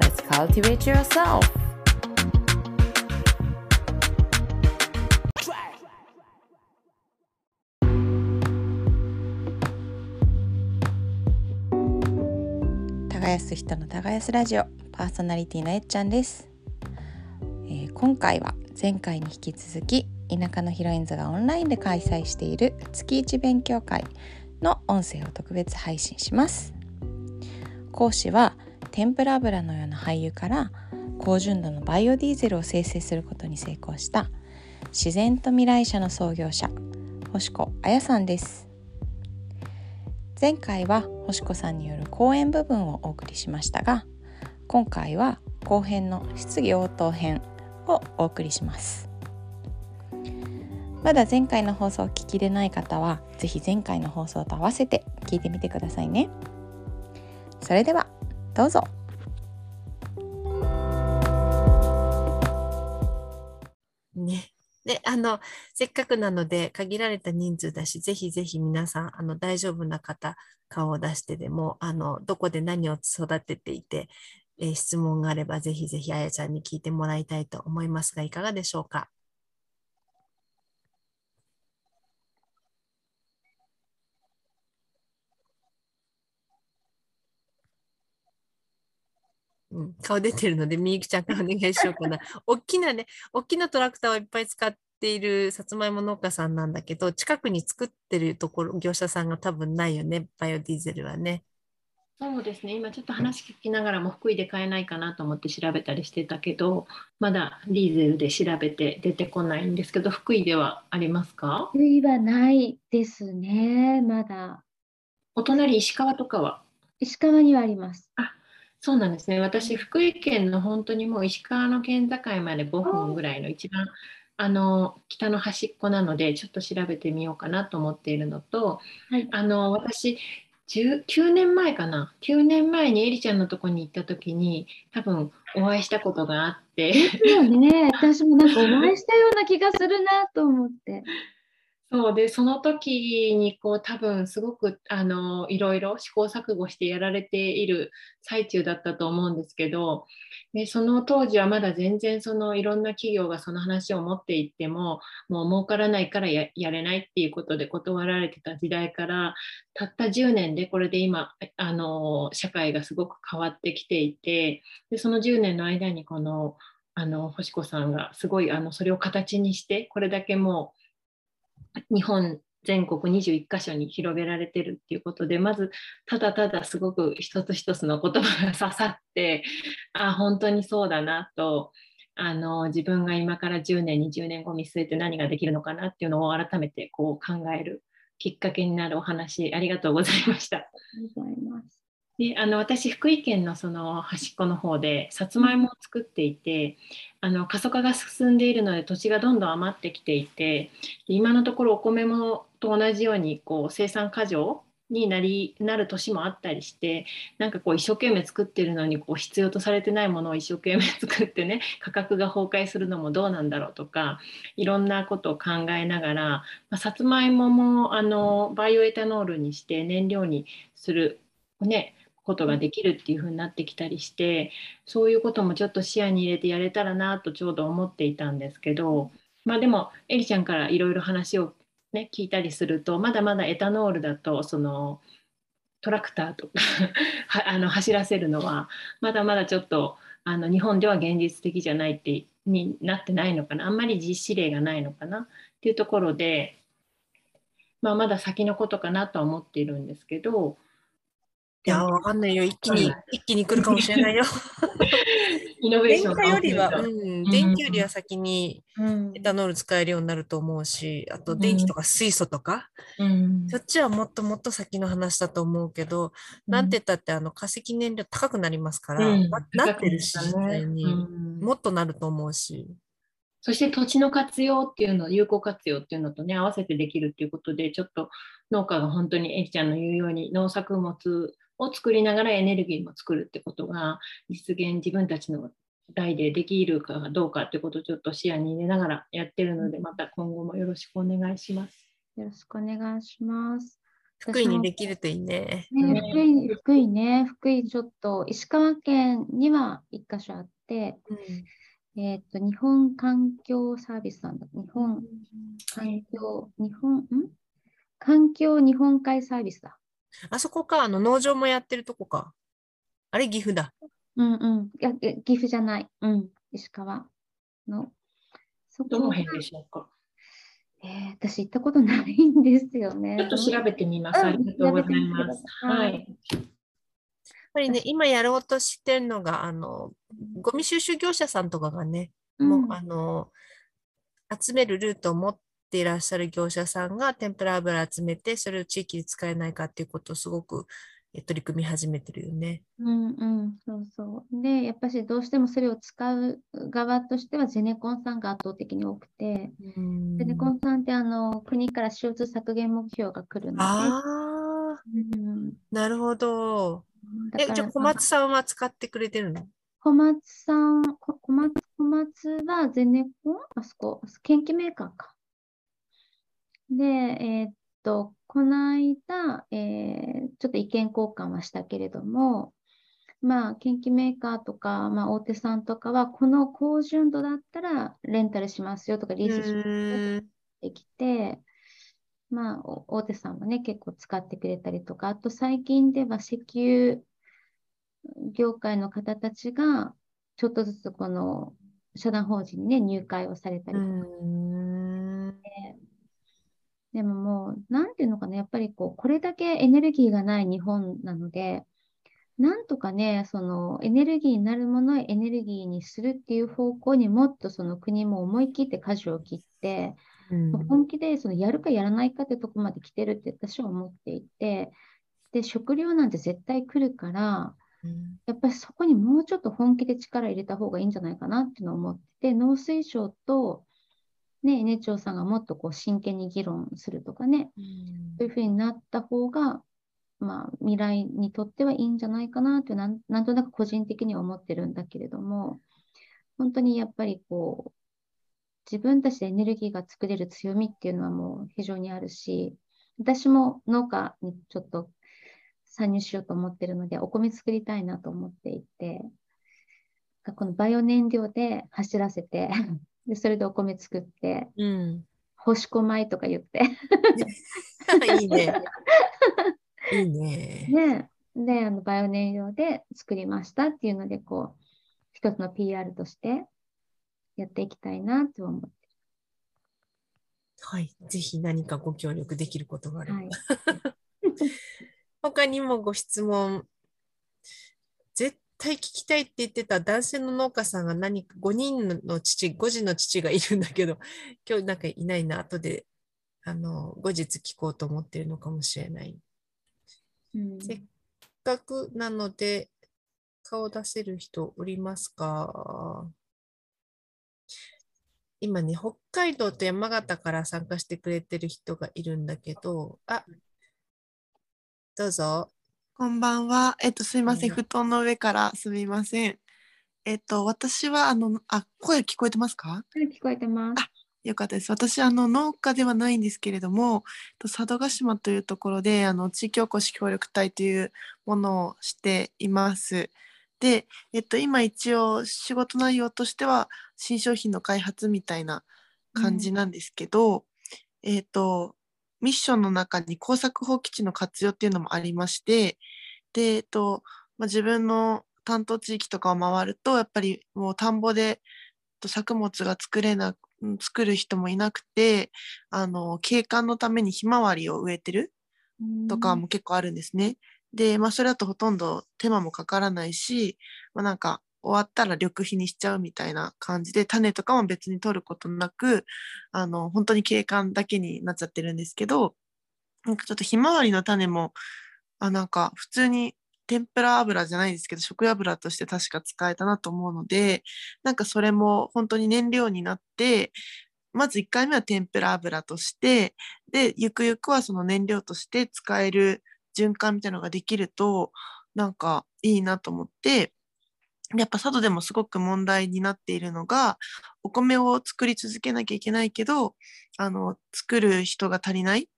let's cultivate yourself. 耕す人の耕すラジオパーソナリティのえっちゃんです、えー今回は前回に引き続き田舎のヒロインズがオンラインで開催している月一勉強会の音声を特別配信します。講師は天ぷら油のような廃油から高純度のバイオディーゼルを生成することに成功した自然と未来社の創業者星子彩さんです。前回は星子さんによる講演部分をお送りしましたが今回は後編の質疑応答編をお送りします。まだ前回の放送を聞きでない方はぜひ前回の放送と合わせて聞いてみてくださいね。それではどうぞね。で、あの、せっかくなので、限られた人数だし、ぜひぜひ皆さん、あの、大丈夫な方、顔を出してでも、あの、どこで何を育てていて、えー質問があれば、ぜひぜひあやちゃんに聞いてもらいたいと思いますが、いかがでしょうか？顔出てるので、みゆきちゃんからお願いしようかな。大きなね、大きなトラクターをいっぱい使っているさつまいも農家さんなんだけど、近くに作ってるところ、業者さんが多分ないよね、バイオディーゼルはね。そうですね今ちょっと話聞きながらも福井で買えないかなと思って調べたりしてたけどまだディーゼルで調べて出てこないんですけど福井ではありますか？福井はないですね、まだ。お隣石川とかは？石川にはあります。そうなんですね。私福井県の本当にもう石川の県境まで5分ぐらいの一番あの北の端っこなのでちょっと調べてみようかなと思っているのとはい。あの私10 9年前かな？9年前にエリちゃんのとこに行った時に多分お会いしたことがあって。ですよね、私もなんかお会いしたような気がするなと思って。そうでその時にこう多分すごくあのいろいろ試行錯誤してやられている最中だったと思うんですけどでその当時はまだ全然そのいろんな企業がその話を持っていってももう儲からないからやれないっていうことで断られてた時代からたった10年でこれで今あの社会がすごく変わってきていてでその10年の間にこのあの星子さんがすごいあのそれを形にしてこれだけもう日本全国21カ所に広げられてるっていうことでまずただただすごく一つ一つの言葉が刺さってあ本当にそうだなとあの自分が今から10年20年後見据えて何ができるのかなっていうのを改めてこう考えるきっかけになるお話ありがとうございました。ありがとうございます。であの私福井県のその端っこの方でさつまいもを作っていてあの過疎化が進んでいるので土地がどんどん余ってきていて今のところお米もと同じようにこう生産過剰になりなる年もあったりしてなんかこう一生懸命作ってるのにこう必要とされてないものを一生懸命 作ってね価格が崩壊するのもどうなんだろうとかいろんなことを考えながら、まあ、さつまいももあのバイオエタノールにして燃料にするねことができるっていう風になってきたりしてそういうこともちょっと視野に入れてやれたらなとちょうど思っていたんですけどまあでもエリちゃんからいろいろ話を、ね、聞いたりするとまだまだエタノールだとそのトラクターとか はあの走らせるのはまだまだちょっとあの日本では現実的じゃないってになってないのかな。あんまり実施例がないのかな。っていうところで、まあ、まだ先のことかなとは思っているんですけどいや、わかんないよ。一気に、一気に来るかもしれないよ。イノベーション電化よりは、うん、うん。電気よりは先にうん。エタノール使えるようになると思うし、あとうん。電気とか水素とか、とうん。そっちはもっともっと先の話だと思うけど、なんて言ったってあの化石燃料高くなりますから、うん。ななってるし、ね。に、うん。もっとなると思うし。そして土地の活用っていうの、有効活用っていうのとね、合わせてできるっていうことで、ちょっと農家が本当にえきちゃんの言うように農作物を作りながらエネルギーも作るってことが実現自分たちの代でできるかどうかってことをちょっと視野に入れながらやってるので、また今後もよろしくお願いします。よろしくお願いします。福井にできるといいね。ねね福井、福井ね、福井ちょっと石川県には一箇所あって、えっと、日本環境サービスなんだ。日本環境、日本、ん？環境日本海サービスだ。あそこか、あの農場もやってるとこか。あれ、岐阜だ。うんうん。いや、え岐阜じゃない。うん。石川の。そこがどの辺でしょうか。えー私行ったことないんですよね。ちょっと調べてみます。うんありがとうございます。はい。やっぱりね、今やろうとしてるのが、あの、ゴミ収集業者さんとかがね、もううんあの、集めるルートを持っていらっしゃる業者さんが天ぷら油集めて、それを地域で使えないかっていうことをすごくえ取り組み始めてるよね。うんうん、そうそう。で、やっぱしどうしてもそれを使う側としてはゼネコンさんが圧倒的に多くて、ゼネコンさんってあの国から CO2 削減目標が来るので、ああ、うん、なるほど。え、じゃあ小松さんは使ってくれてるの？小松さん、こ小松小松はゼネコン？あそこ、研究メーカーか。で、えーっと、この間、えーちょっと意見交換はしたけれども、まあ、研究メーカーとか、まあ、大手さんとかは、この高純度だったらレンタルしますよとか、リースしますよできて、まあ、お大手さんもね、結構使ってくれたりとか、あと最近では石油業界の方たちが、ちょっとずつこの社団法人にね、入会をされたりとかでももう、なんていうのかな、やっぱりこう、これだけエネルギーがない日本なので、なんとかね、そのエネルギーになるものをエネルギーにするっていう方向にもっとその国も思い切って舵を切って、うん。本気でそのやるかやらないかってとこまで来てるって私は思っていて、で、食料なんて絶対来るから、うん。やっぱりそこにもうちょっと本気で力入れた方がいいんじゃないかなっていうのを思ってて、農水省と、ね、エネ庁さんがもっとこう真剣に議論するとかね、そういうふうになった方が、まあ、未来にとってはいいんじゃないかなってなん、なんとなく個人的には思ってるんだけれども、本当にやっぱりこう、自分たちでエネルギーが作れる強みっていうのはもう非常にあるし、私も農家にちょっと参入しようと思ってるので、お米作りたいなと思っていて、このバイオ燃料で走らせて、でそれでお米作って、うん。干し子米とか言って、いいね。いいね。ね、で、あのバイオ燃料で作りましたっていうので、こう、一つの PR としてやっていきたいなと思って。はい。ぜひ何かご協力できることがあれば。はい。他にもご質問。絶対聞きたいって言ってた男性の農家さんが何か5人の父、5児の父がいるんだけど、今日なんかいないな。後で、あの、後日聞こうと思ってるのかもしれない。うんせっかくなので、顔出せる人おりますか？今ね、北海道と山形から参加してくれてる人がいるんだけど、あ、どうぞ。こんばんは。えっと、すいません。布団の上からすみません。えっと、私は、あの、あ、声聞こえてますか？はい聞こえてます。よかったです。私、あの、農家ではないんですけれども、と佐渡島というところで、あの、地域おこし協力隊というものをしています。で、えっと、今一応仕事内容としては、新商品の開発みたいな感じなんですけど、えっと、ミッションの中に耕作放棄地の活用っていうのもありまして、で、えっと、まあ、自分の担当地域とかを回ると、やっぱりもう田んぼでえっと作物が作れな、うん作る人もいなくて、あの、景観のためにひまわりを植えてるとかも結構あるんですね。で、まあ、それだとほとんど手間もかからないし、まあ、なんか終わったら緑肥にしちゃうみたいな感じで種とかも別に取ることなくあの本当に景観だけになっちゃってるんですけどなんかちょっとひまわりの種もあなんか普通に天ぷら油じゃないですけど食油として確か使えたなと思うのでなんかそれも本当に燃料になってまず1回目は天ぷら油としてでゆくゆくはその燃料として使える循環みたいなのができるとなんかいいなと思ってやっぱ佐渡でもすごく問題になっているのがお米を作り続けなきゃいけないけどあの作る人が足りない。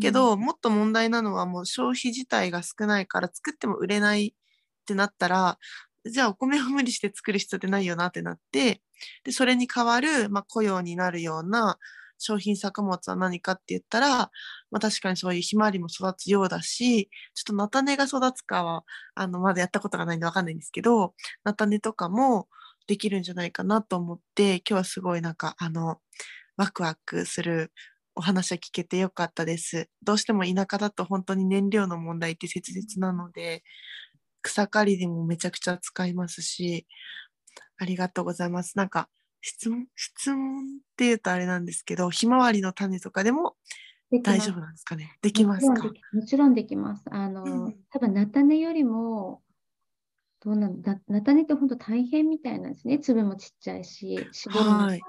けど、うん、もっと問題なのはもう消費自体が少ないから作っても売れないってなったらじゃあお米を無理して作る必要ってないよなってなってでそれに代わる、まあ、雇用になるような商品作物は何かって言ったら、まあ、確かにそういうひまわりも育つようだしちょっと菜種が育つかはあのまだやったことがないんで分かんないんですけど菜種とかもできるんじゃないかなと思って今日はすごいなんかあのワクワクするお話は聞けてよかったです。どうしても田舎だと本当に燃料の問題って切実なので草刈りでもめちゃくちゃ使いますしありがとうございます。なんか質問質問っていうとあれなんですけどひまわりの種とかでも大丈夫なんですかね？できますか？もちろんできます。あの、うん、多分菜種よりもどうなんだ菜種って本当大変みたいなんですね。粒もちっちゃいし、絞るのはい、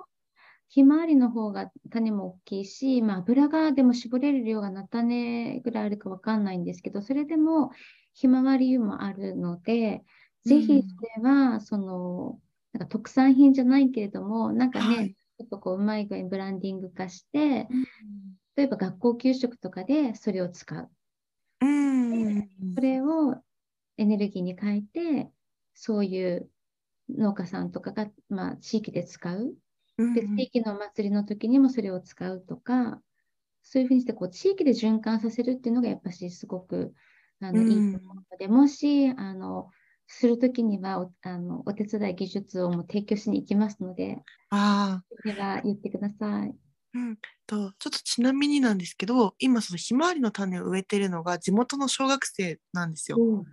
ひまわりの方が種も大きいし、まあ、油がでも絞れる量が菜種ぐらいあるかわかんないんですけど、それでもひまわり油もあるので、ぜひそれは、その、なんか特産品じゃないけれども、なんかね、はい、ちょっとこううまい具合にブランディング化して、うん、例えば学校給食とかでそれを使う。うん、それをエネルギーに変えて、そういう農家さんとかが、まあ、地域で使う。で、地域のお祭りの時にもそれを使うとか、そういうふうにしてこう地域で循環させるっていうのがやっぱしすごくあの、いいと思うので、もしあのするときにはおあのお手伝い技術をも提供しに行きますので、あでは言ってください。うん、とちょっとちなみになんですけど今そのひまわりの種を植えてるのが地元の小学生なんですよ。うん、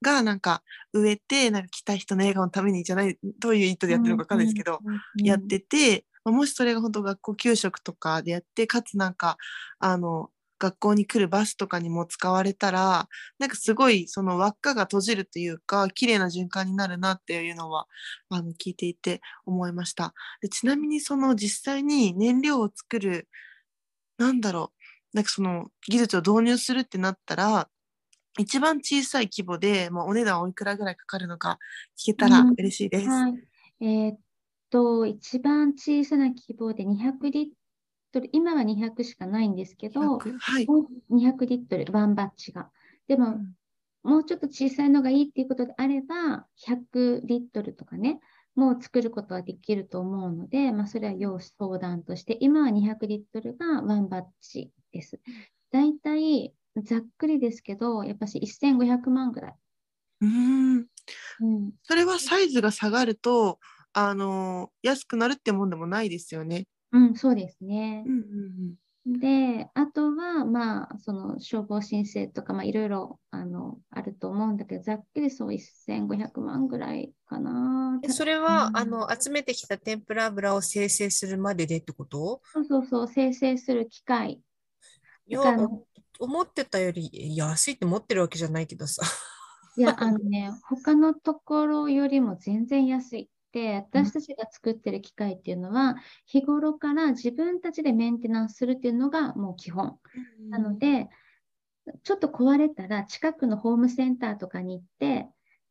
がなんか植えてなんか来た人の笑顔のためにじゃないどういう意図でやってるのか分かんないですけど、やっててもしそれが本当学校給食とかでやってかつなんかあの学校に来るバスとかにも使われたらなんかすごいその輪っかが閉じるというか綺麗な循環になるなっていうのはあの聞いていて思いました。でちなみにその実際に燃料を作るなんだろうなんかその技術を導入するってなったら一番小さい規模で、まあ、お値段おいくらぐらいかかるのか聞けたら嬉しいです。うんはい、えー、っと一番小さな規模で200リットル、今は200しかないんですけど、200, はい、200リットル、ワンバッチが。でも、うん、もうちょっと小さいのがいいっていうことであれば、100リットルとかね、もう作ることはできると思うので、まあ、それは要相談として、今は200リットルがワンバッチです。だいたいざっくりですけど、やっぱし1500万ぐらい。うんうん、それはサイズが下がると、あの安くなるってもんでもないですよね。うん、そうですね。うんうんうん、で、あとは、まあ、その消防申請とか、まあ、いろいろあのあると思うんだけど、ざっくりそう1500万ぐらいかな。それは、うん、あの集めてきた天ぷら油を生成するまででってこと？そうそうそう、生成する機械。いや、思ってたより安いって持ってるわけじゃないけどさ。いや、あのね、他のところよりも全然安い。で私たちが作ってる機械っていうのは、日頃から自分たちでメンテナンスするっていうのがもう基本。なので、ちょっと壊れたら近くのホームセンターとかに行って、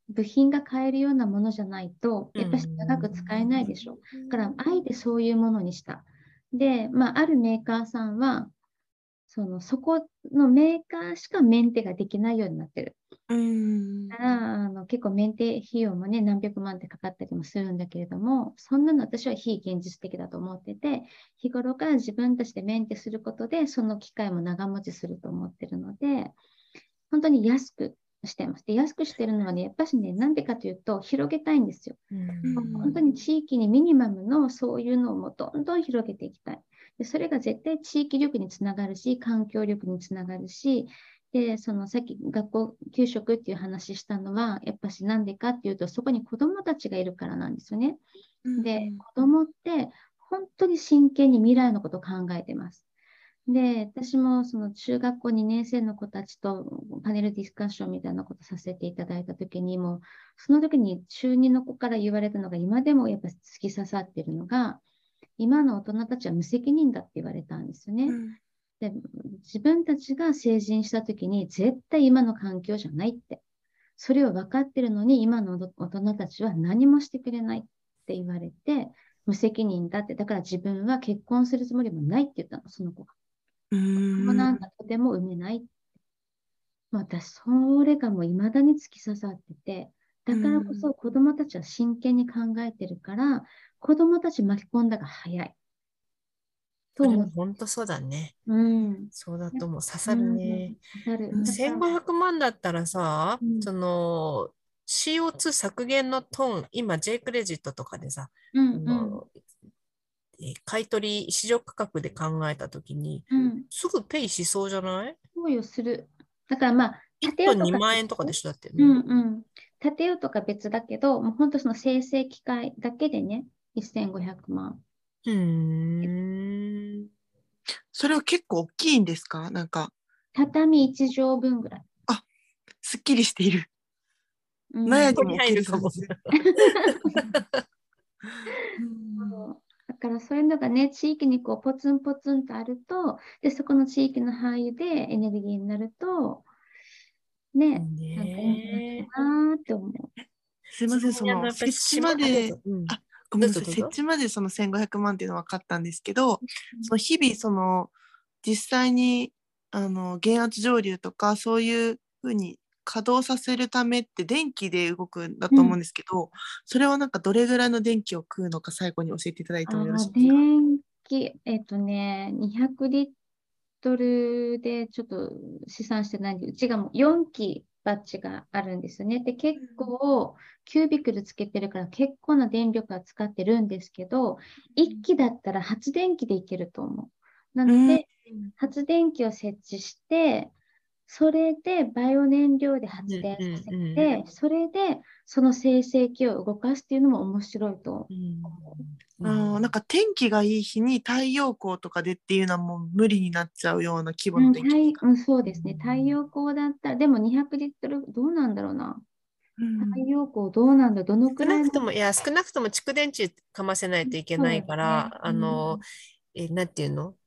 部品が買えるようなものじゃないと、やっぱり長く使えないでしょ。だから、あえてそういうものにした。で、まあ、あるメーカーさんは、そのそこのメーカーしかメンテができないようになってる。うんだからあの結構メンテ費用もね何百万ってかかったりもするんだけれどもそんなの私は非現実的だと思ってて日頃から自分たちでメンテすることでその機会も長持ちすると思ってるので本当に安くしてます。で安くしてるのはねやっぱしねなんでかというと広げたいんですよ。本当に地域にミニマムのそういうのをもどんどん広げていきたい。でそれが絶対地域力につながるし、環境力につながるし、で、そのさっき学校給食っていう話したのは、やっぱしなんでかっていうと、そこに子どもたちがいるからなんですよね。で、子どもって本当に真剣に未来のことを考えてます。で、私もその中学校2年生の子たちとパネルディスカッションみたいなことさせていただいたときにも、その時に中2の子から言われたのが、今でもやっぱ突き刺さってるのが、今の大人たちは無責任だって言われたんですよね。うんで自分たちが成人したときに絶対今の環境じゃないって。それを分かってるのに今の大人たちは何もしてくれないって言われて、無責任だって。だから自分は結婚するつもりもないって言ったの、その子が。う子供なんんかとても産めない。まあ私、それがもう未だに突き刺さってて、だからこそ子供たちは真剣に考えてるから、子供たち巻き込んだが早い。とそう。も本当そうだね。うん。そうだと思う。刺さるね。刺さる。うんだから1500万だったらさ、うんその CO2 削減のトン、今 J クレジットとかでさ、うんあのえ買い取り市場価格で考えたときに、うん。うん。すぐペイしそうじゃない？そうよ、する。だからまあ、?1 トン2万円とかでしょだって。うんうん。建てようとか別だけど、もう本当その生成機械だけでね、1500万。うーん。それは結構大きいんですか？なんか、畳1畳分ぐらい。すっきりしている。うん納屋にここに入るかも そうそうだからそういうのがね、地域にこうポツンポツンとあると、で、そこの地域の範囲でエネルギーになると、ね、なんかいいなって思う。すいません、そのあやっぱり設置まで、うんあごめんなさい、設置までその1500万っていうのは分かったんですけど、その日々その実際にあの減圧蒸留とかそういうふうに稼働させるためって電気で動くんだと思うんですけど、それはなんかどれぐらいの電気を食うのか最後に教えていただいてもよろしいあですか？電気、えっとね、200リットルでちょっと試算してないんで、うちがもう4機バッジがあるんですよね。で、結構、キュービクルつけてるから結構な電力は使ってるんですけど、1機だったら発電機でいけると思う。なのうんで、発電機を設置して、それでバイオ燃料で発電させうんうん。て、それでその生成器を動かすっていうのも面白いと思う。うん。あーなんか天気がいい日に太陽光とかでっていうのはもう無理になっちゃうような規模うん、の電気うん、そうですね。太陽光だったら、でも200リットル、どうなんだろうな。うん。太陽光どうなんだ、どのくらいの少なくとも、いや、少なくとも蓄電池かませないといけないから、ね。あの、え、なんていうの？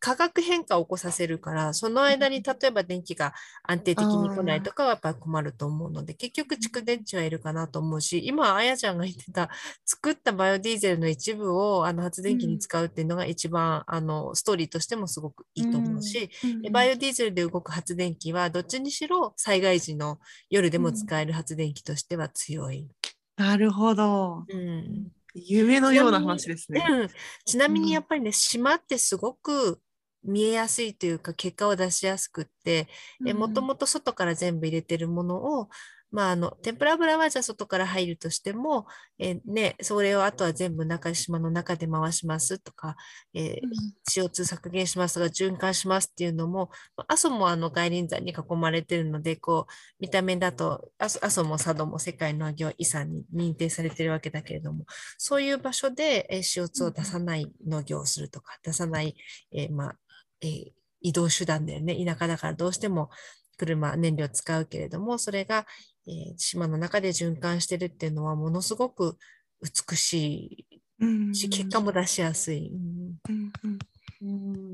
化学変化を起こさせるから、その間に例えば電気が安定的に来ないとかはやっぱり困ると思うので、結局蓄電池はいるかなと思うし、今、あやちゃんが言ってた、作ったバイオディーゼルの一部をあの発電機に使うっていうのが一番、あの、ストーリーとしてもすごくいいと思うし、でバイオディーゼルで動く発電機はどっちにしろ災害時の夜でも使える発電機としては強い。なるほど。うん。夢のような話ですね。うん、ちなみうん。にやっぱりね、島ってすごく見えやすいというか結果を出しやすくって、えもともと外から全部入れてるものを、まあ、あの天ぷら油はじゃあ外から入るとしても、えね、それをあとは全部中島の中で回しますとか、えー CO2 削減しますとか循環しますっていうのも、阿蘇もあの外輪山に囲まれてるので、こう見た目だと阿蘇も佐渡も世界農業遺産に認定されてるわけだけれども、そういう場所でえー CO2 を出さない農業をするとか、出さない、えーまあえー移動手段だよね。田舎だからどうしても車、燃料使うけれども、それが、えー島の中で循環してるっていうのはものすごく美しうんいし、結果も出しやすい。うん。うんうん。う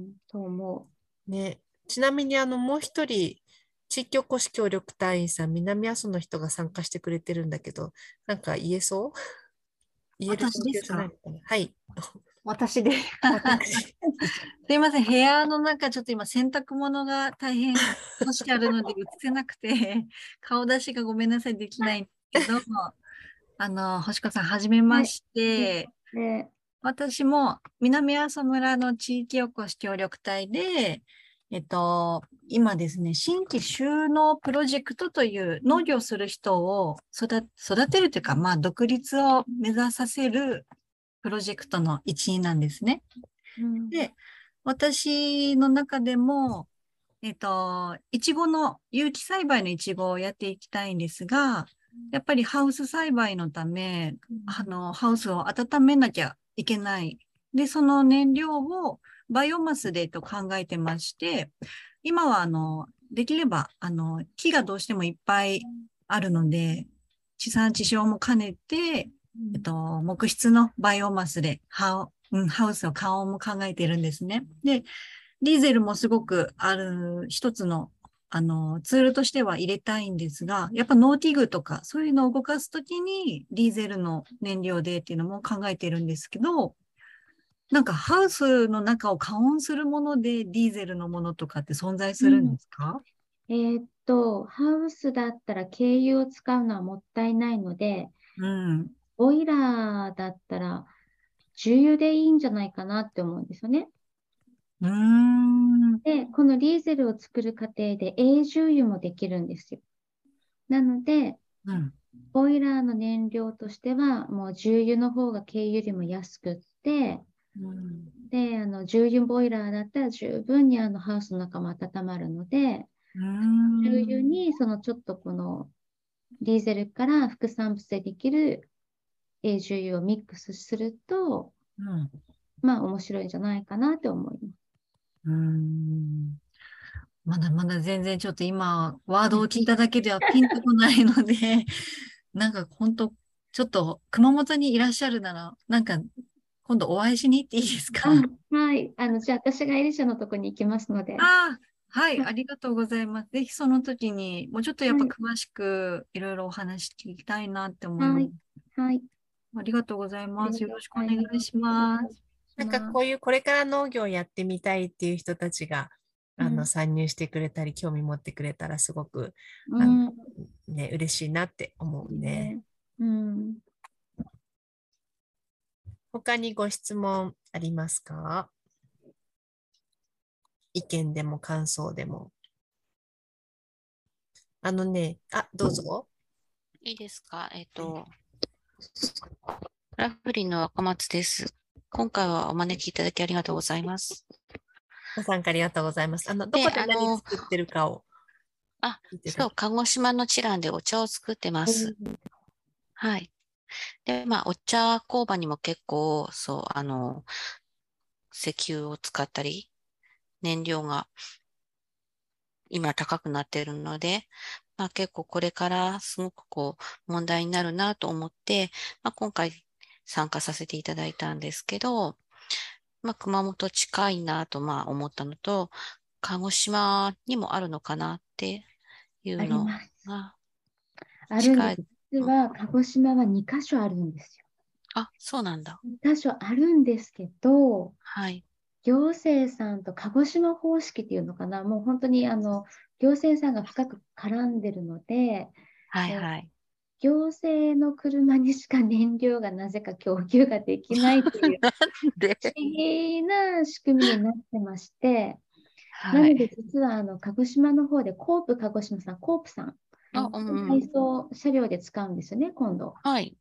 ん、と思ね、ちなみにあのもう一人、地域おこし協力隊員さん、南阿蘇の人が参加してくれてるんだけど、なんか言えそう？言える私ですか？はい。私で。私 すいません、部屋の中、ちょっと今、洗濯物が大変干してあるので映せなくて、顔出しがごめんなさい、できないんですけど、あの、星子さん、はじめまして、う。で、私も南阿蘇村の地域おこし協力隊で、えっと、今ですね、新規収納プロジェクトという農業する人を育育てるというか、まあ、独立を目指させるプロジェクトの一員なんですね。うんで私の中でも、えっと、いちごの、有機栽培のいちごをやっていきたいんですが、やっぱりハウス栽培のため、あの、ハウスを温めなきゃいけない。で、その燃料をバイオマスでと考えてまして、今は、あの、できれば、あの、木がどうしてもいっぱいあるので、地産地消も兼ねて、えっと、木質のバイオマスでハウ,、うん、ハウスを買おうも考えてるんですね。で、ディーゼルもすごくある一つのあのツールとしては入れたいんですが、やっぱノーティグとかそういうのを動かすときにディーゼルの燃料でっていうのも考えてるんですけど、なんかハウスの中を加温するものでディーゼルのものとかって存在するんですか、えーっと、ハウスだったら軽油を使うのはもったいないので、うん、ボイラーだったら重油でいいんじゃないかなって思うんですよね。うーん、で、このリーゼルを作る過程で A 重油もできるんですよ。なので、うん、ボイラーの燃料としては、もう重油の方が軽油よりも安くって、うん、で、あの重油ボイラーだったら十分にあのハウスの中も温まるので、うん重油にそのちょっとこのディーゼルから副産物でできる A 重油をミックスすると、うんまあ面白いんじゃないかなって思います。うーんまだまだ全然ちょっと今、ワードを聞いただけではピンとこないので、なんか本当、ちょっと熊本にいらっしゃるなら、なんか今度お会いしに行っていいですか？あはい。あの、じゃあ私がエリシャのとこに行きますので。ああ、はい、はいありがとうございます。ぜひその時に、もうちょっとやっぱはい詳しくいろいろお話聞きたいなって思います。はい。ありがとうございます。よろしくお願いします。なんかこういうこれから農業をやってみたいっていう人たちが、あうんの参入してくれたり興味持ってくれたらすごくうん。ね嬉しいなって思うね。うん。他にご質問ありますか？意見でも感想でも。あのね、あ、どうぞ。いいですか？えっと、ラフリーの若松です。今回はお招きいただきありがとうございます。ご参加ありがとうございます。あの、どこであの何作ってるかをあそう、鹿児島のチランでお茶を作ってます。はい。で、まあ、お茶工場にも結構、そう、あの、石油を使ったり、燃料が今高くなっているので、まあ結構これからすごくこう問題になるなと思って、まあ今回参加させていただいたんですけど、まあ熊本近いなとまあ思ったのと、鹿児島にもあるのかなっていあうの。が、あるん近いです。実は鹿児島は2カ所あるんですよ。あ、そうなんだ。2カ所あるんですけど、はい。行政さんと鹿児島方式っていうのかな、もう本当にあの行政さんが深く絡んでるので、はいはい。行政の車にしか燃料がなぜか供給ができないという で、不思議な仕組みになってまして、なはい。ので実はあの鹿児島の方でコープ鹿児島さん、コープさん、配送車両で使うんですよね、今度。はい。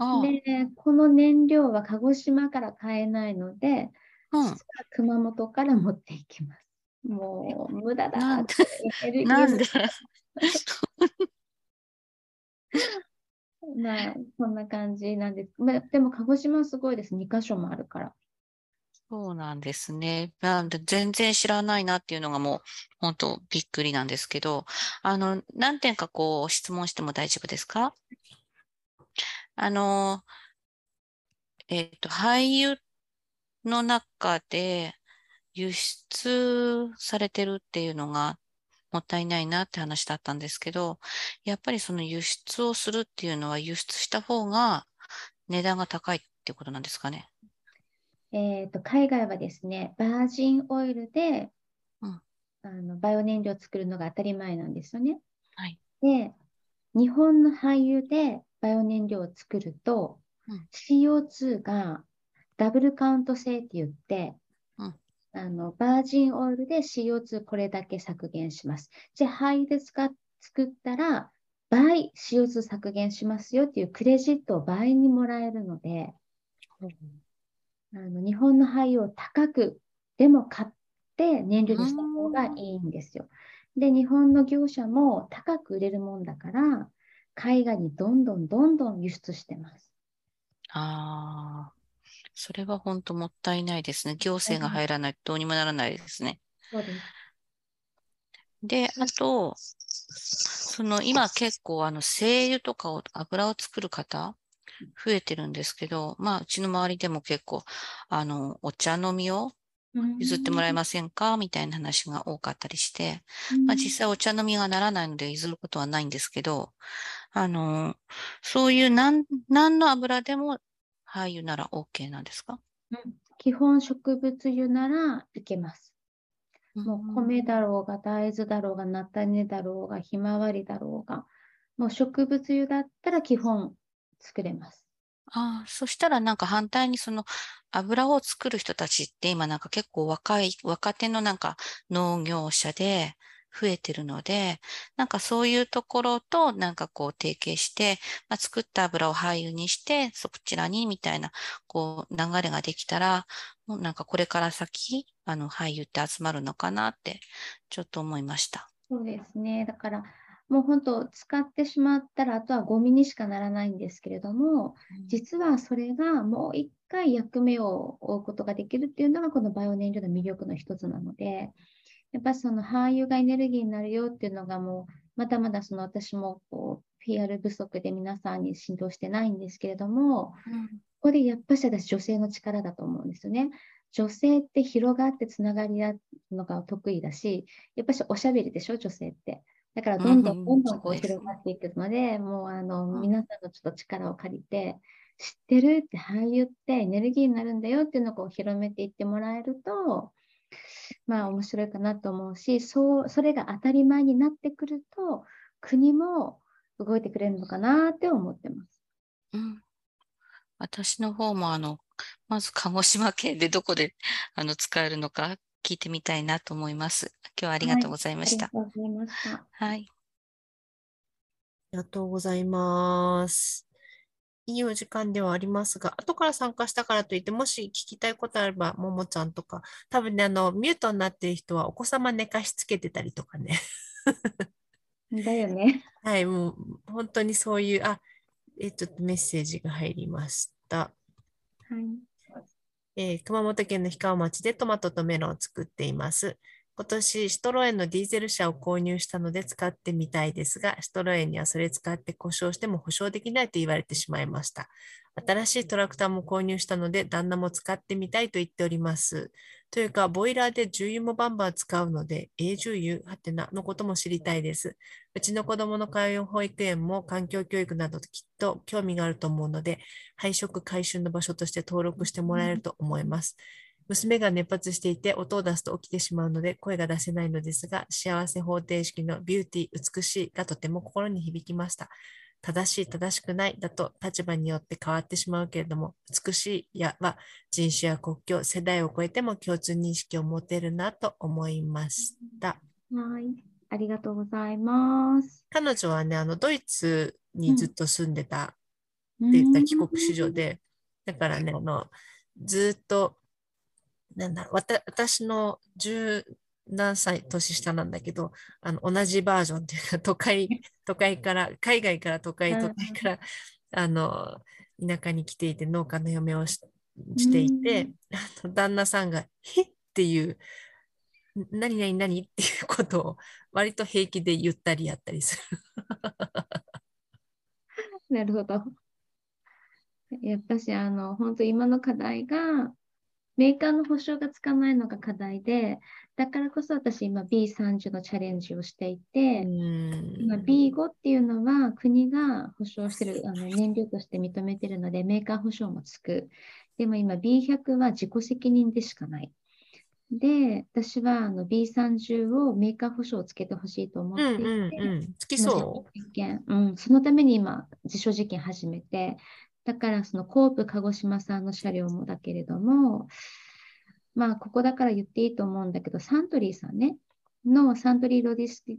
あで、この燃料は鹿児島から買えないので、うん。熊本から持っていきます。もう無駄だなんで？ってエネルギーなんで？まあ、そんな感じなんです。まあ、でも鹿児島はすごいです。2カ所もあるから。そうなんですね。なんで全然知らないなっていうのがもう本当びっくりなんですけど、あの、何点かこう質問しても大丈夫ですか？あの、えっと、廃油の中で輸出されてるっていうのがもったいないなって話だったんですけど、やっぱりその輸出をするっていうのは輸出した方が値段が高いってことなんですかね？えーと、海外はですね、バージンオイルで、うんあのバイオ燃料を作るのが当たり前なんですよね。はい。で、日本の廃油でバイオ燃料を作ると、うん CO2 がダブルカウント制って言って、うんあのバージンオイルで CO2 これだけ削減します。じゃあ廃油で使っ作ったら倍 CO2 削減しますよっていうクレジットを倍にもらえるので、あの日本の廃油を高くでも買っって燃料にした方がいいんですよ。で、日本の業者も高く売れるもんだから、海外にどんどんどんどん輸出してます。ああ、それは本当もったいないですね。行政が入らないとどうにもならないですね。そうです。で、あと、その今結構あの精油とかを油を作る方増えてるんですけど、まあうちの周りでも結構あのお茶飲みを譲ってもらえませんか？みたいな話が多かったりして、まあ実際お茶飲みがならないので譲ることはないんですけど、あの、そういう何、何の油でも俳優なら OK なんですか？うん基本植物油ならいけます。もう米だろうが大豆だろうが菜種だろうがひまわりだろうが、もう植物油だったら基本作れます。ああ、そしたらなんか反対にその油を作る人たちって今なんか結構若い、若手のなんか農業者で増えてるので、なんかそういうところとなんかこう提携して、まあ、作った油を俳優にしてそちらにみたいなこう流れができたら、もうなんかこれから先、あの俳優って集まるのかなってちょっと思いました。そうですね。だから、もう本当使ってしまったら、あとはゴミにしかならないんですけれども、実はそれがもう一回役目を負うことができるっていうのが、このバイオ燃料の魅力の一つなので、やっぱりその俳優がエネルギーになるよっていうのがもう、まだまだその私もこう PR 不足で皆さんに浸透してないんですけれども、ここでやっぱし私女性の力だと思うんですよね。女性って広がってつながり合うのが得意だし、やっぱしおしゃべりでしょ、女性って。だからどんどうんんどんどんこう広がっていくので、もうあのうん皆さんのちょっと力を借りて、知ってるって俳優ってエネルギーになるんだよっていうのをこう広めていってもらえると、まあ面白いかなと思うし、そう、それが当たり前になってくると、国も動いてくれるのかなって思ってます。うん。私の方もあの、まず鹿児島県でどこで あの使えるのか聞いてみたいなと思います。今日はありがとうございました。ありがとうございました。はい。ありがとうございます。いいお時間ではありますが、後から参加したからといって、もし聞きたいことあれば、ももちゃんとか、多分ね、あの、ミュートになっている人はお子様寝かしつけてたりとかね。だよね。はい、もう本当にそういう、あ、え、っとメッセージが入りました。はい。えー熊本県の氷川町でトマトとメロンを作っています。今年、シトロエンのディーゼル車を購入したので使ってみたいですが、シトロエンにはそれ使って故障しても保証できないと言われてしまいました。新しいトラクターも購入したので、旦那も使ってみたいと言っております。というか、ボイラーで重油もバンバン使うので、永重油はてなのことも知りたいです。うちの子供の通う保育園も環境教育などきっと興味があると思うので、配食回収の場所として登録してもらえると思います。娘が熱発していて音を出すと起きてしまうので声が出せないのですが、幸せ方程式のビューティー、美しいがとても心に響きました。正しい、正しくないだと立場によって変わってしまうけれども、美しいやは人種や国境、世代を超えても共通認識を持てるなと思いました。はい。ありがとうございます。彼女はね、あのドイツにずっと住んでたっって言った帰国子女で、だからね、あの、ずっと、なんだろう、わた私の十何歳年下なんだけど、あの、同じバージョンっていうか、都会、都会から、海外から都会、うん都会から、あの、田舎に来ていて、農家の嫁をししていて、あの旦那さんが、へっっていう、ん何々何っていうことを割と平気で言ったりやったりする。なるほど。やっぱし、あの、本当今の課題が、メーカーの保証がつかないのが課題で、だからこそ私今 B30 のチャレンジをしていて、今 B5 っていうのは国が保証してるあの燃料として認めてるのでメーカー保証もつく。でも今 B100 は自己責任でしかない。で、私はあの B30 をメーカー保証をつけてほしいと思っていて、うんうんうん。つき今そ実験、うん、そのために今、実証実験始めて、だからそのコープ鹿児島さんの車両もだけれども、まあ、ここだから言っていいと思うんだけど、サントリーさんね、のサントリーロジスティ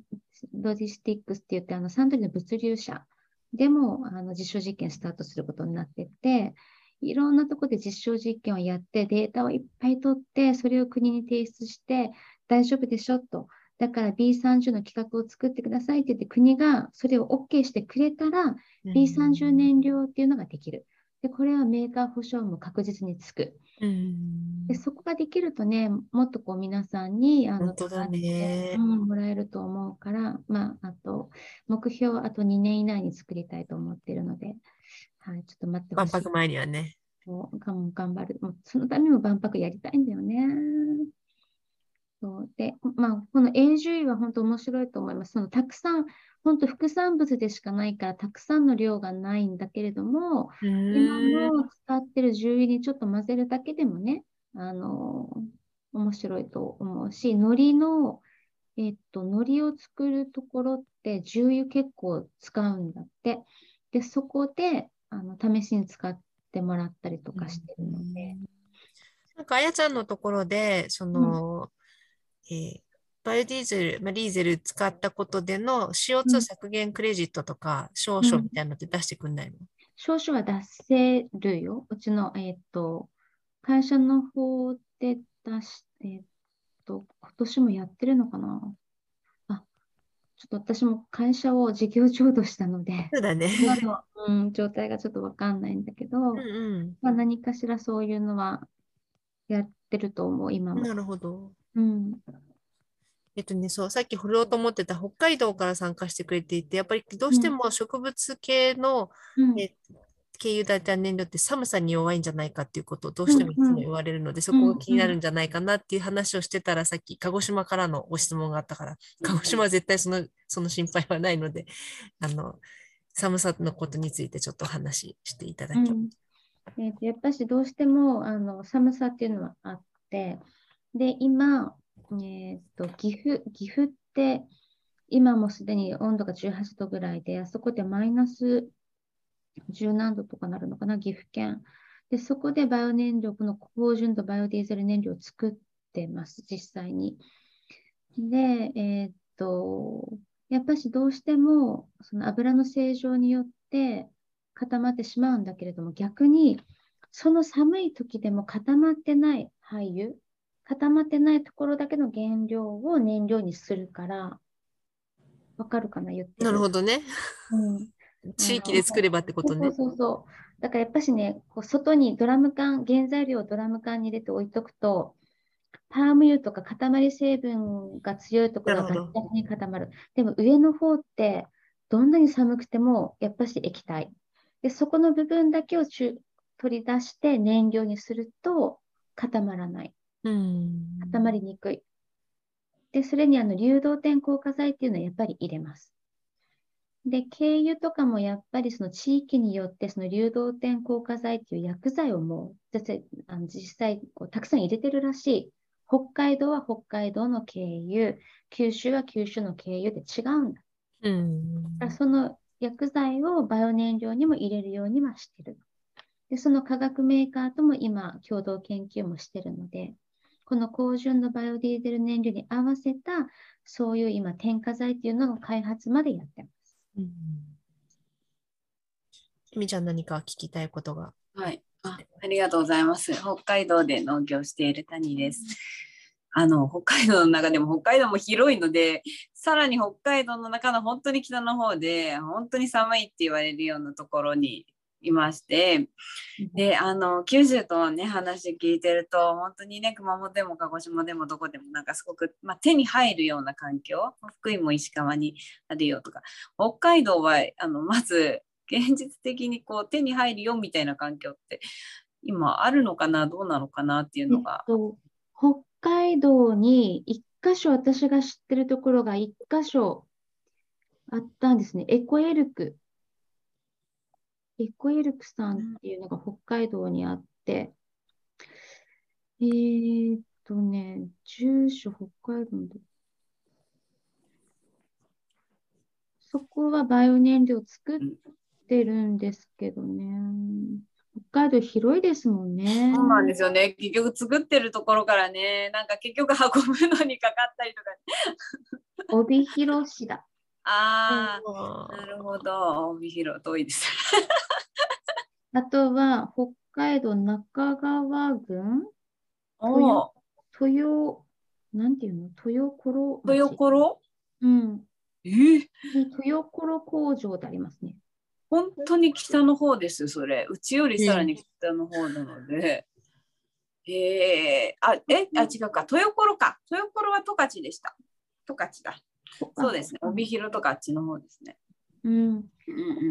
ロジスティックスって言って、あのサントリーの物流車でもあの実証実験スタートすることになってて、いろんなところで実証実験をやって、データをいっぱい取って、それを国に提出して、大丈夫でしょと。だから B30 の企画を作ってくださいって言って、国がそれを OK してくれたら、B30 燃料っていうのができる。で、これはメーカー保証も確実につく。うんで、そこができるとね、もっとこう皆さんに、あの、使ってねうん、もらえると思うから、まあ、あと、目標、あと2年以内に作りたいと思っているので、はい、ちょっと待ってほしい。万博前にはね。そう頑張る。もうそのためにも万博やりたいんだよね。そうで、まあ、この永住位は本当面白いと思います。そのたくさん、本当副産物でしかないから、たくさんの量がないんだけれども、今の使ってる重油にちょっと混ぜるだけでもね、あの、面白いと思うし、海苔の、えっと、海苔を作るところって重油結構使うんだって。で、そこで、あの、試しに使ってもらったりとかしてるので。なんか、あやちゃんのところで、その、えーバイオディーゼル、まあ、リーゼル使ったことでのう CO2 ん削減クレジットとか、証書みたいなのって出してくんないの？少々は出せるよ。うちの、えっと、会社の方で出し、えっと、今年もやってるのかな？あ、ちょっと私も会社を事業譲渡したので、そうだね。今の、うん、状態がちょっとわかんないんだけど、うんうまあ、何かしらそういうのはやってると思う、今ん。も。なるほど。うん。えっとね、そう、さっき振ろうと思ってた北海道から参加してくれていて、やっぱりどうしても植物系の、うん。え軽油代替燃料って寒さに弱いんじゃないかっていうことをどうしてもいつも言われるので、そこが気になるんじゃないかなっていう話をしてたら、さっき鹿児島からのご質問があったから、鹿児島は絶対そのその心配はないので、あの、寒さのことについてちょっとお話ししていただきう。ん。えーとやっぱしどうしてもあの寒さっていうのはあって、で、今、えーと岐阜、岐阜って今もすでに温度が18度ぐらいで、あそこでマイナス10何度とかなるのかな、岐阜県。で、そこでバイオ燃料、この高純度バイオディーゼル燃料を作ってます、実際に。で、えーっと、やっぱしどうしてもその油の正常によって固まってしまうんだけれども、逆にその寒い時でも固まってない廃油、固まってないところだけの原料を燃料にするから、わかるかな、言ってる？なるほどね。うん 地域で作ればってことねそう。そうそう。だからやっぱしね、こう外にドラム缶、原材料をドラム缶に入れて置いとくと、パーム油とか塊成分が強いところはガチガチに固まる。でも上の方って、どんなに寒くてもやっぱし液体。で、そこの部分だけを取り出して燃料にすると固まらない。うん。固まりにくい。で、それにあの流動点硬化剤っていうのはやっぱり入れます。で、軽油とかもやっぱりその地域によってその流動点硬化剤っていう薬剤をもう実際あの実際こうたくさん入れてるらしい。北海道は北海道の軽油、九州は九州の軽油で違うんだ。うん。だその薬剤をバイオ燃料にも入れるようにはしてる。で、その化学メーカーとも今共同研究もしてるので、この高純度バイオディーゼル燃料に合わせた、そういう今添加剤っていうのの開発までやってます。うん。みちゃん何か聞きたいことが？はい。あありがとうございます。北海道で農業している谷です。あの、北海道の中でも北海道も広いので、さらに北海道の中の本当に北の方で、本当に寒いって言われるようなところにいまして、で、あの、九州とね、話聞いてると、本当にね、熊本でも鹿児島でもどこでもなんかすごく、まあ、手に入るような環境、福井も石川にあるよとか、北海道は、あの、まず、現実的にこう手に入るよみたいな環境って今あるのかなどうなのかなっていうえっのが、と、北海道に一箇所私が知ってるところが一箇所あったんですね。エコエルク。エコエルクさんっていうのが北海道にあって、えーっとね、住所北海道のどそこはバイオ燃料作ってるんですけどね。北海道広いですもんね。そうなんですよね結局作ってるところからねなんか結局運ぶのにかかったりとか帯広市だ。あああなるほど帯広遠いですあとは北海道中川郡？おー豊、なんていうの？豊頃町豊頃？うん。え？ー、豊頃工場でありますね。本当に北の方です、それ。うちよりさらに北の方なので。ええあ、え、あ、違うか。豊頃か。豊頃は十勝でした。十勝だ。そうですね。帯広とかあっちの方ですね。うん。うんう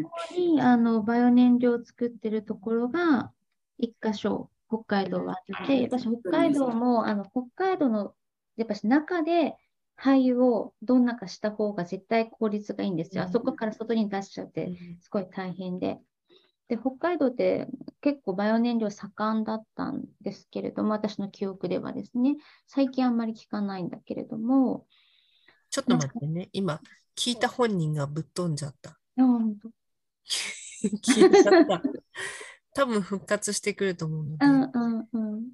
ん。にあのバイオ燃料を作ってるところが一箇所北海道はあって、やっぱし北海道もあの北海道のやっぱし中で廃油をどんなかした方が絶対効率がいいんですよ。あそこから外に出しちゃうってすごい大変で。で、北海道って結構バイオ燃料盛んだったんですけれども、私の記憶ではですね、最近あんまり聞かないんだけれども、ちょっと待ってね。今、聞いた本人がぶっ飛んじゃった。聞いちゃった。多分復活してくると思うので、うんうんうん。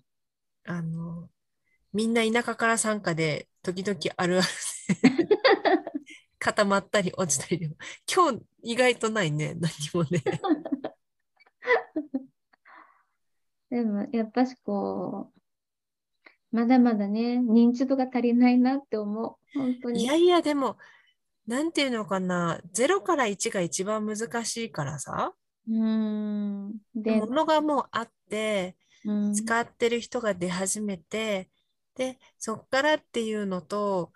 あの、みんな田舎から参加で、時々あるあるで 固まったり落ちたりでも、今日意外とないね、何もね。でも、やっぱしこう、まだまだね、認知度が足りないなって思う。本当に。いやいや、でも、なんていうのかな、0から1が一番難しいからさ、うーん。で、ものがもうあって、うん、使ってる人が出始めて、で、そっからっていうのと、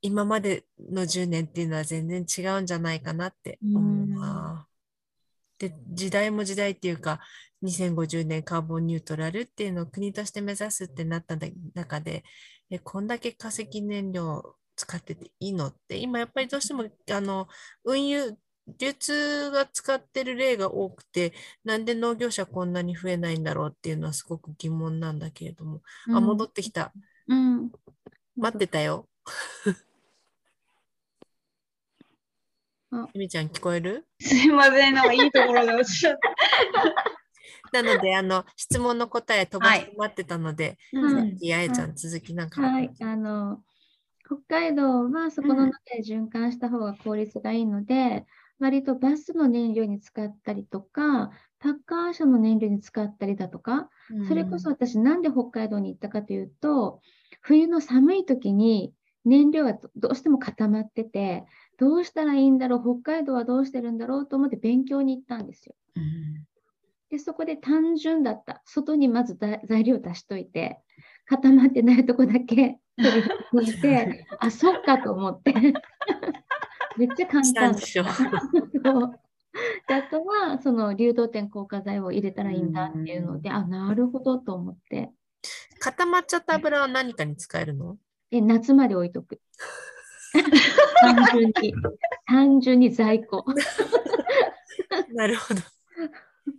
今までの10年っていうのは全然違うんじゃないかなって思うな。で、時代も時代っていうか、2050年カーボンニュートラルっていうのを国として目指すってなった中で、え、こんだけ化石燃料使ってていいのって、今やっぱりどうしても、あの、運輸、流通が使ってる例が多くて、なんで農業者こんなに増えないんだろうっていうのはすごく疑問なんだけれども。あ、戻ってきた。うん。待ってたよ。あゆみちゃん聞こえる？すいません、なんかいいところで落ちちゃった。なので、あの、質問の答え飛ばして待ってたので、はいじゃあ、ちゃん続きなんかはい、あの、北海道はそこの中で循環した方が効率がいいので、割とバスの燃料に使ったりとか、パッカー車の燃料に使ったりだとか、それこそ私なんで北海道に行ったかというと、冬の寒い時に燃料がどどうしても固まってて、どうしたらいいんだろう、北海道はどうしてるんだろうと思って勉強に行ったんですよ。で、そこで単純だった。外にまずだ材料出しといて、固まってないとこだけ取り除いて、あ、そっかと思って。めっちゃ簡単したんでしょ。であとは、その流動点硬化剤を入れたらいいんだっていうので、あ、なるほどと思って、固まっちゃった油は何かに使えるの？え、夏まで置いとく。単純に、単純に在庫。なるほど。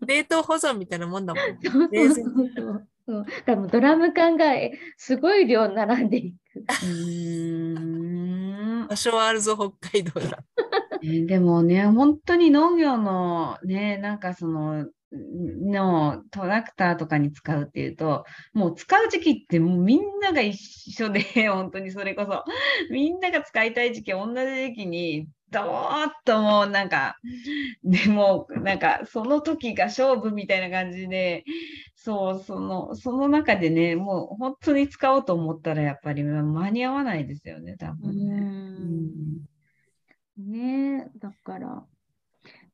冷凍保存みたいなもんだもんね。そうそうそうそう。そうだからドラム缶がえすごい量並んでいく。うーん場所はあるぞ、北海道だ。えーでもね、本当に農業のね、なんかその、のトラクターとかに使うっていうと、もう使う時期ってもうみんなが一緒で、本当にそれこそ、みんなが使いたい時期、同じ時期に、どーっともうなんか、でもなんかその時が勝負みたいな感じで、そう、その、その中でね、もう本当に使おうと思ったらやっぱり間に合わないですよね、多う分ね。ん。ねえ、だから、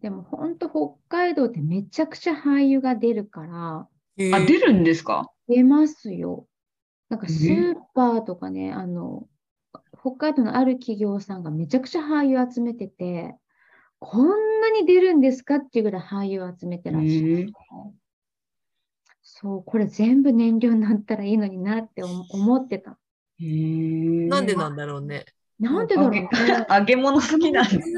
でも本当北海道ってめちゃくちゃ廃油が出るから、あ、出るんですか？出ますよ。なんかえスーパーとかね、あの、北海道のある企業さんがめちゃくちゃ廃油集めてて、こんなに出るんですかっていうぐらい廃油を集めてらっしゃる。そう、これ全部燃料になったらいいのになって思思ってた。なんでなんだろうね。なんでだろうね。揚げ物好きなんです。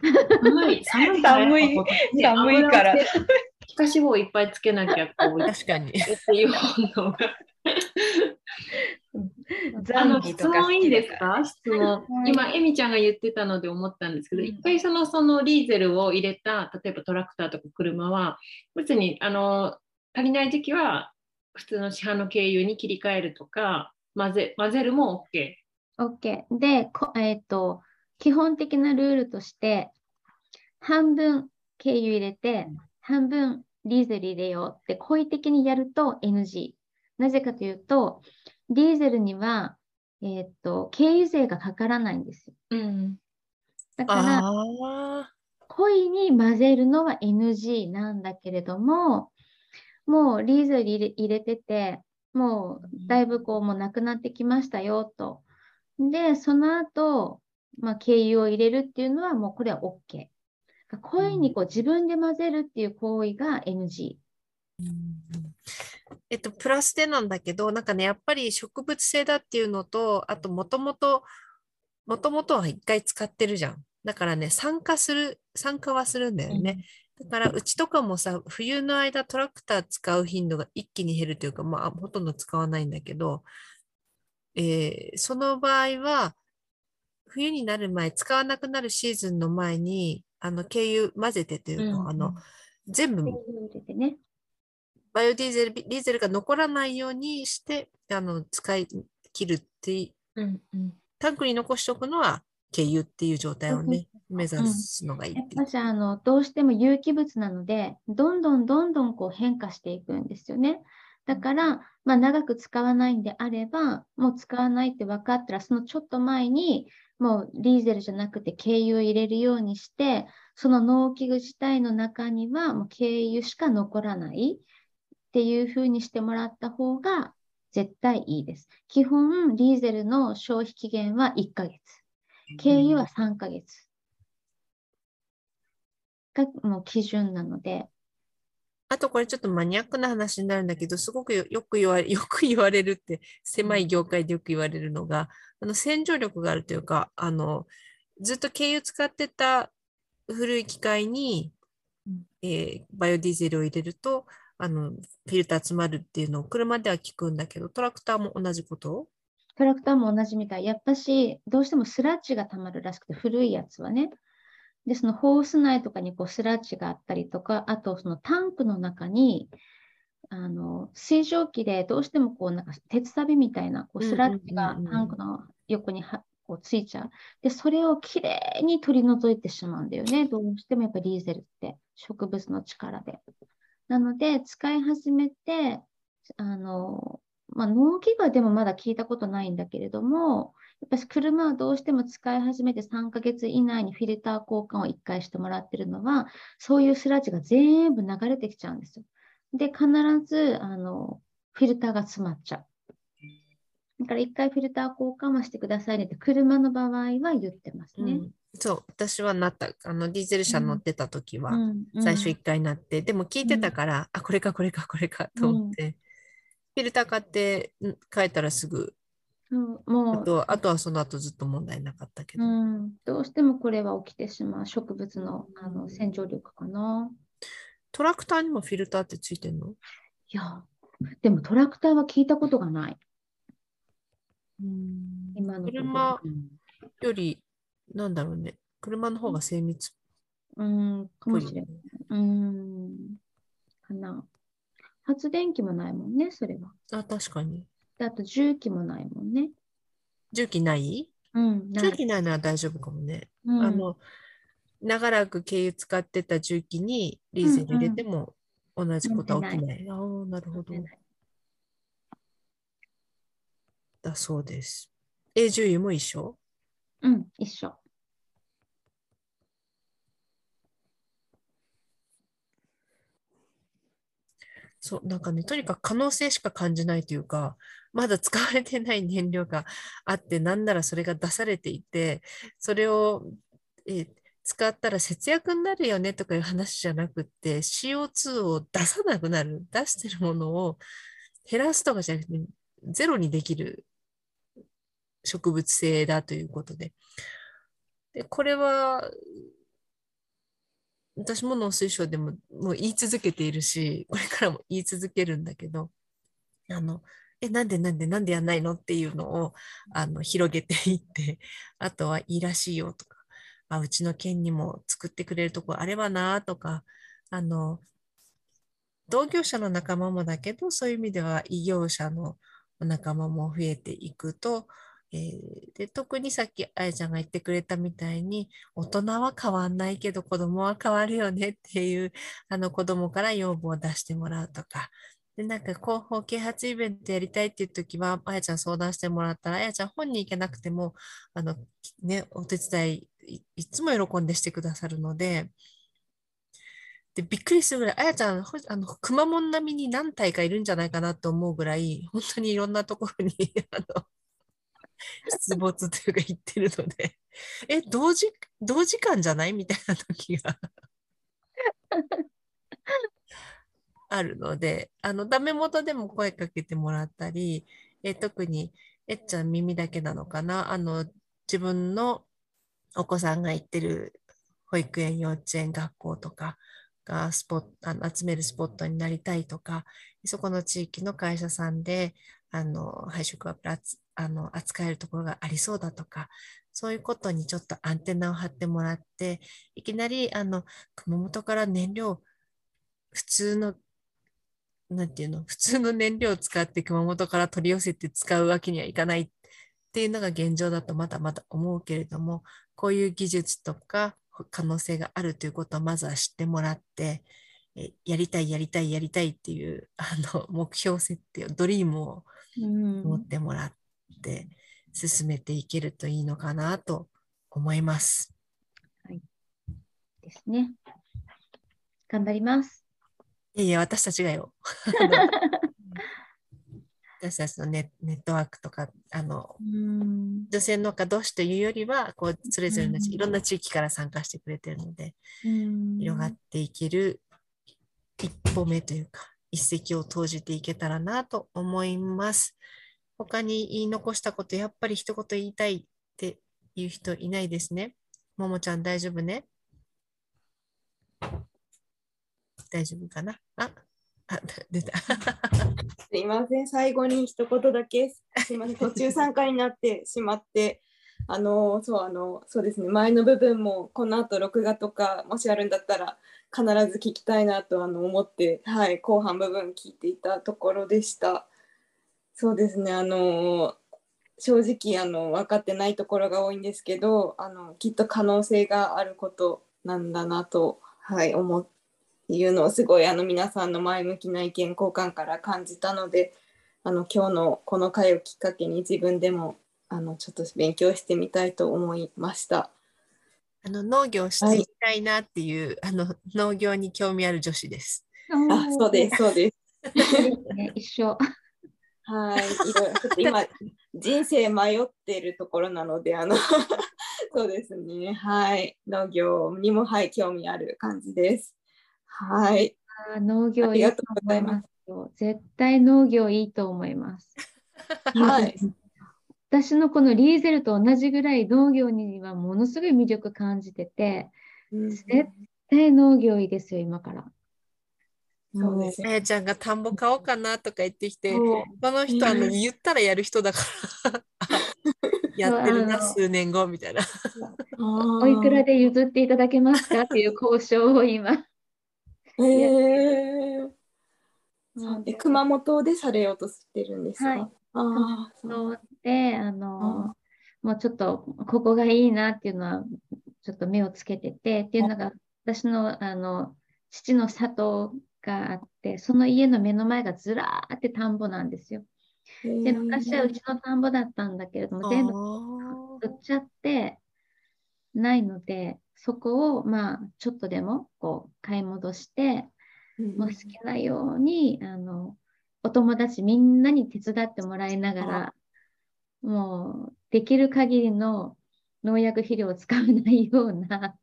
寒い、寒いから寒い寒いから皮下脂肪をいっぱいつけなきゃ、こう、っ確かに。ていう。あの質問いい。ですか？質問。今、エミちゃんが言ってたので思ったんですけど、一回そのそのリーゼルを入れた、例えばトラクターとか車は、別にあの足りない時期は普通の市販の軽油に切り替えるとか、混ぜ混ぜるも OK。OK。で、こえっと、基本的なルールとして、半分軽油入れて、半分ディーゼル入れようって好意的にやると NG。なぜかというと、ディーゼルには、えーっと、経由税がかからないんですよ。うん。だから、あ濃いに混ぜるのは NG なんだけれども、もうリーゼル入れ入れてて、もうだいぶこうもうなくなってきましたよと。で、その後、まあ、経由を入れるっていうのはもうこれは OK。濃いにこう自分で混ぜるっていう行為が NG。えっと、プラスでなんだけど、なんかね、やっぱり植物性だっていうのと、あと、もともと、もともとは一回使ってるじゃん。だからね、酸化する、酸化はするんだよね。だから、うちとかもさ、冬の間トラクター使う頻度が一気に減るというか、まあ、ほとんど使わないんだけど、えーその場合は、冬になる前、使わなくなるシーズンの前に、あの、軽油混ぜてっていうの、うんあの、全部。バイオディーゼル、ディーゼルが残らないようにして、あの、使い切るっていうんうん。タンクに残しておくのは軽油っていう状態をね、目指すのがいいいうやっぱしあのどうしても有機物なので、どんどんどんどんこう変化していくんですよね。だから、まあ、長く使わないんであれば、もう使わないって分かったら、そのちょっと前に、もうリーゼルじゃなくて軽油を入れるようにして、その農機具自体の中にはもう軽油しか残らないっていう風にしてもらった方が絶対いいです。基本、リーゼルの消費期限は1ヶ月。軽油は3ヶ月がもう基準なので、あとこれちょっとマニアックな話になるんだけど、すごくよよく言われ、よく言われるって、狭い業界でよく言われるのが、あの洗浄力があるというか、あの、ずっと軽油使ってた古い機械に、えーバイオディーゼルを入れると、あの、フィルター詰まるっていうのを車では聞くんだけど、トラクターも同じこと？トラクターも同じみたい。やっぱし、どうしてもスラッジが溜まるらしくて、古いやつはね。で、そのホース内とかにこうスラッジがあったりとか、あとそのタンクの中に、あの水蒸気でどうしてもこうなんか鉄サビみたいなこうスラッジがタンクの横にはこうついちゃう。で、それをきれいに取り除いてしまうんだよね。どうしてもやっぱりディーゼルって植物の力で。なので、使い始めて、あの、まあ、農機具はでもまだ聞いたことないんだけれども、やっぱり車はどうしても使い始めて3ヶ月以内にフィルター交換を1回してもらってるのは、そういうスラッジが全部流れてきちゃうんですよ。で、必ずあのフィルターが詰まっちゃう。だから1回フィルター交換はしてくださいねって、車の場合は言ってますね。うんそう、私はなった。あの、ディーゼル車乗ってた時は、うん最初一回なって、でも聞いてたから、あ、これかこれかこれかと思って、フィルター買ってん帰ったらすぐ、うんもう。あとあとはその後ずっと問題なかったけど、うん、どうしてもこれは起きてしまう。植物のあの洗浄力かな。トラクターにもフィルターってついてんの？いや、でもトラクターは聞いたことがない。今のところ車より、なんだろうね、車の方が精密っうん、かもしれない。うん、かな。発電機もないもんね、それは。あ、確かに。であと重機もないもんね。重機ない？うん、ない重機ないのは大丈夫かもね。うんあの、長らく軽油使ってた重機にリーゼル入れても同じことは起きない。ああ、なるほど。だそうです。え、重油も一緒？うん、一緒。そう、なんかね、とにかく可能性しか感じないというか、まだ使われてない燃料があって、なんならそれが出されていて、それを、え使ったら節約になるよねとかいう話じゃなくて、CO2 を出さなくなる、出してるものを減らすとかじゃなくて、ゼロにできる植物性だということで。で、これは、私も農水省でももう言い続けているし、これからも言い続けるんだけど、あの、え、なんでなんでなんでやんないのっていうのをあの広げていって、あとはいいらしいよとか、あ、うちの県にも作ってくれるとこあればなとか、あの、同業者の仲間もだけど、そういう意味では異業者の仲間も増えていくと、えーで特にさっきあやちゃんが言ってくれたみたいに大人は変わんないけど子供は変わるよねっていうあの子供から要望を出してもらうとかでなんか広報啓発イベントやりたいっていう時はあやちゃん相談してもらったらあやちゃん本人行けなくてもあの、ね、お手伝いいつも喜んでしてくださるので。でびっくりするぐらい、あやちゃん、あの熊本並みに何体かいるんじゃないかなと思うぐらい、本当にいろんなところに あの出没というか行ってるので、え、同時、同時間じゃない？みたいな時が。あるので、あの、ダメ元でも声かけてもらったり、え、特に、えっちゃん耳だけなのかな？あの、自分のお子さんが行ってる保育園、幼稚園、学校とかがスポットあの集めるスポットになりたいとか、そこの地域の会社さんで、あの、配色油つあの扱えるところがありそうだとか、そういうことにちょっとアンテナを張ってもらって、いきなり、あの、熊本から燃料、普通の、なんていうの、普通の燃料を使って熊本から取り寄せて使うわけにはいかないっていうのが現状だとまだまだ思うけれども、こういう技術とか可能性があるということをまずは知ってもらって、やりたい、やりたい、やりたいっていうあの目標設定を、ドリームを持ってもらって進めていけるといいのかなと思います。ですね。頑張ります。いやいや、私たちがよ。私たちのネネットワークとか、あの、うん女性農家同士というよりは、こう、それぞれのうんいろんな地域から参加してくれてるので、うん広がっていける一歩目というか、一石を投じていけたらなと思います。他に言い残したこと、やっぱり一言言いたいっていう人いないですね。ももちゃん大丈夫ね？大丈夫かな？あ、あ、出た。すいません、最後に一言だけ、すいません、途中参加になってしまって、あの、そう、あの、そうですね、前の部分も、この後録画とか、もしあるんだったら、必ず聞きたいなとあの思って、はい、後半部分聞いていたところでした。そうですね、あの、正直、あの、分かってないところが多いんですけど、あの、きっと可能性があることなんだなと、はい、思って。いうのをすごいあの皆さんの前向きな意見交換から感じたのであの今日のこの回をきっかけに自分でもあのちょっと勉強してみたいと思いました。あの農業していきたいなっていう、あの農業に興味ある女子です。あそうですそうです。ね、一緒。はい、いろいろ今人生迷ってるところなのであの そうですねはい農業にもはい興味ある感じです。はい。あ農業ありがといいとうございます思いますよ。絶対農業いいと思います。はい。私のこのリーゼルと同じぐらい農業にはものすごい魅力感じてて、絶対農業いいですよ、今から。そうです。あやちゃんが田んぼ買おうかなとか言ってきて、この人あのうん言ったらやる人だから。あ やってるな数年後みたいな。おいくらで譲っていただけますかっていう交渉を今。えー。熊本でされようとしてるんですか、はいそう。で、あの、もうちょっとここがいいなっていうのは、ちょっと目をつけてて、っていうのが、私の、あの、父の里があって、その家の目の前がずらーって田んぼなんですよ。で、昔はうちの田んぼだったんだけれども、全部売っちゃってないので、そこを、まあ、ちょっとでも、こう、買い戻して、もう好きなように、あの、お友達みんなに手伝ってもらいながら、もうできる限りの農薬肥料を使わないような、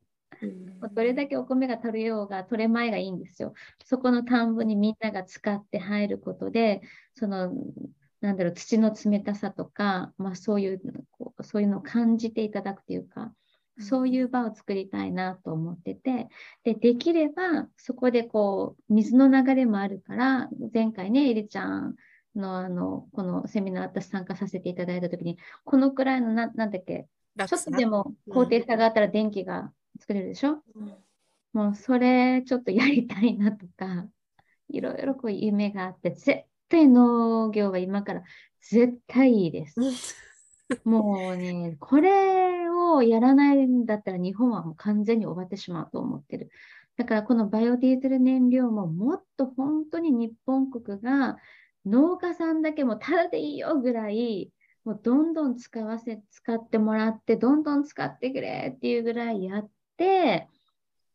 どれだけお米が取れようが取れまいがいいんですよ。そこの田んぼにみんなが使って入ることで、その、なんだろう、土の冷たさとか、まあそういう、こうそういうのを感じていただくというか、そういう場を作りたいなと思ってて、で、できれば、そこでこう、水の流れもあるから、前回ね、エリちゃんのあの、このセミナー私参加させていただいたときに、このくらいのな、なんだっけ、ちょっとでも高低差があったら電気が作れるでしょ、もうそれちょっとやりたいなとか、いろいろこう夢があって、絶対農業は今から絶対いいです。もうね、これをやらないんだったら日本はもう完全に終わってしまうと思ってる。だからこのバイオディーゼル燃料ももっと本当に日本国が農家さんだけもただでいいよぐらい、もうどんどん使わせ、使ってもらって、どんどん使ってくれっていうぐらいやって、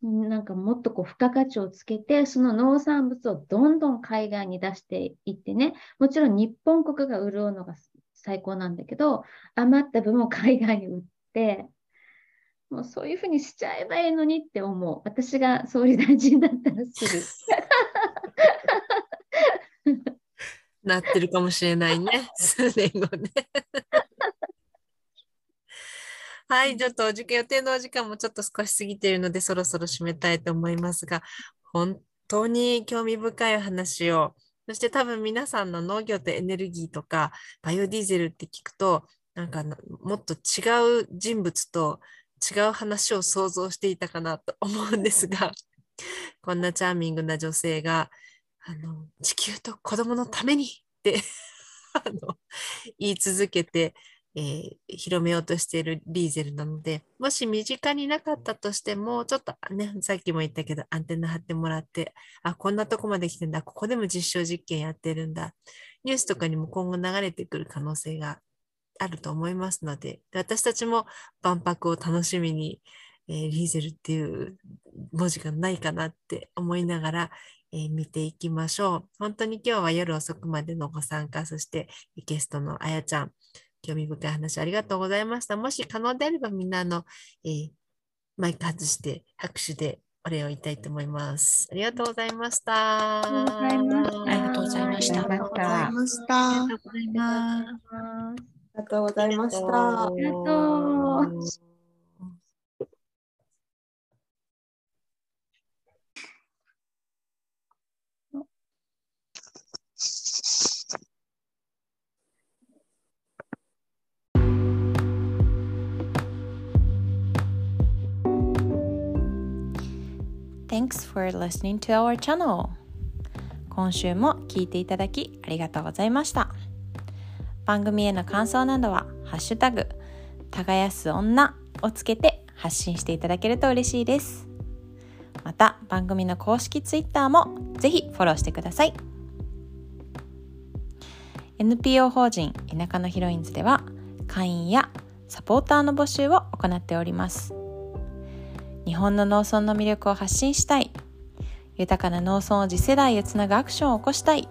なんかもっとこう付加価値をつけて、その農産物をどんどん海外に出していってね、もちろん日本国が潤うのが最高なんだけど、余った分も海外に売っ、もうそういうふうにしちゃえばいいのにって思う。私が総理大臣だったらする。なってるかもしれないね、数年後ね。はい、ちょっとお受験予定のお時間もちょっと少し過ぎているので、そろそろ締めたいと思いますが、本当に興味深いお話を、そして多分皆さんの農業とエネルギーとか、バイオディーゼルって聞くと、なんかもっと違う人物と違う話を想像していたかなと思うんですが、こんなチャーミングな女性が、あの地球と子供のためにって あの言い続けて、えー、広めようとしているリーゼルなので、もし身近になかったとしても、ちょっとね、さっきも言ったけど、アンテナ張ってもらって、あ、こんなとこまで来てんだ、ここでも実証実験やってるんだ、ニュースとかにも今後流れてくる可能性があると思いますので、で私たちも万博を楽しみに、えー、リーゼルっていう文字がないかなって思いながら、えー、見ていきましょう。本当に今日は夜遅くまでのご参加、そしてゲストのあやちゃん、興味深い話ありがとうございました。もし可能であればみんなの、えー、マイク外して拍手でお礼を言いたいと思います。ありがとうございました。ありがとうございました。ありがとうございました。ありがとうございます。ありがとうございました。ありがとう。Thanks for listening to our channel. 今週も聞いていただきありがとうございました。番組への感想などは、ハッシュタグ、耕す女をつけて発信していただけると嬉しいです。また、番組の公式 Twitter もぜひフォローしてください。NPO 法人田舎のヒロインズでは、会員やサポーターの募集を行っております。日本の農村の魅力を発信したい豊かな農村を次世代へつなぐアクションを起こしたい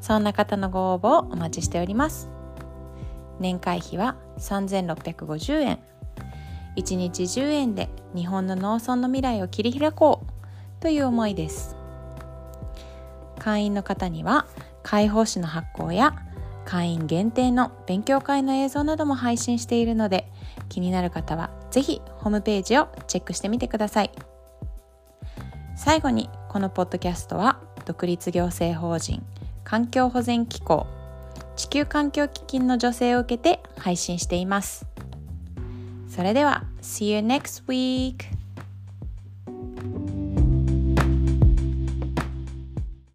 そんな方のご応募をお待ちしております。年会費は3650円1日10円で日本の農村の未来を切り開こうという思いです。会員の方には解放誌の発行や会員限定の勉強会の映像なども配信しているので気になる方はぜひホームページをチェックしてみてください。最後にこのポッドキャストは独立行政法人環境保全機構地球環境基金の助成を受けて配信していますそれでは See you next week!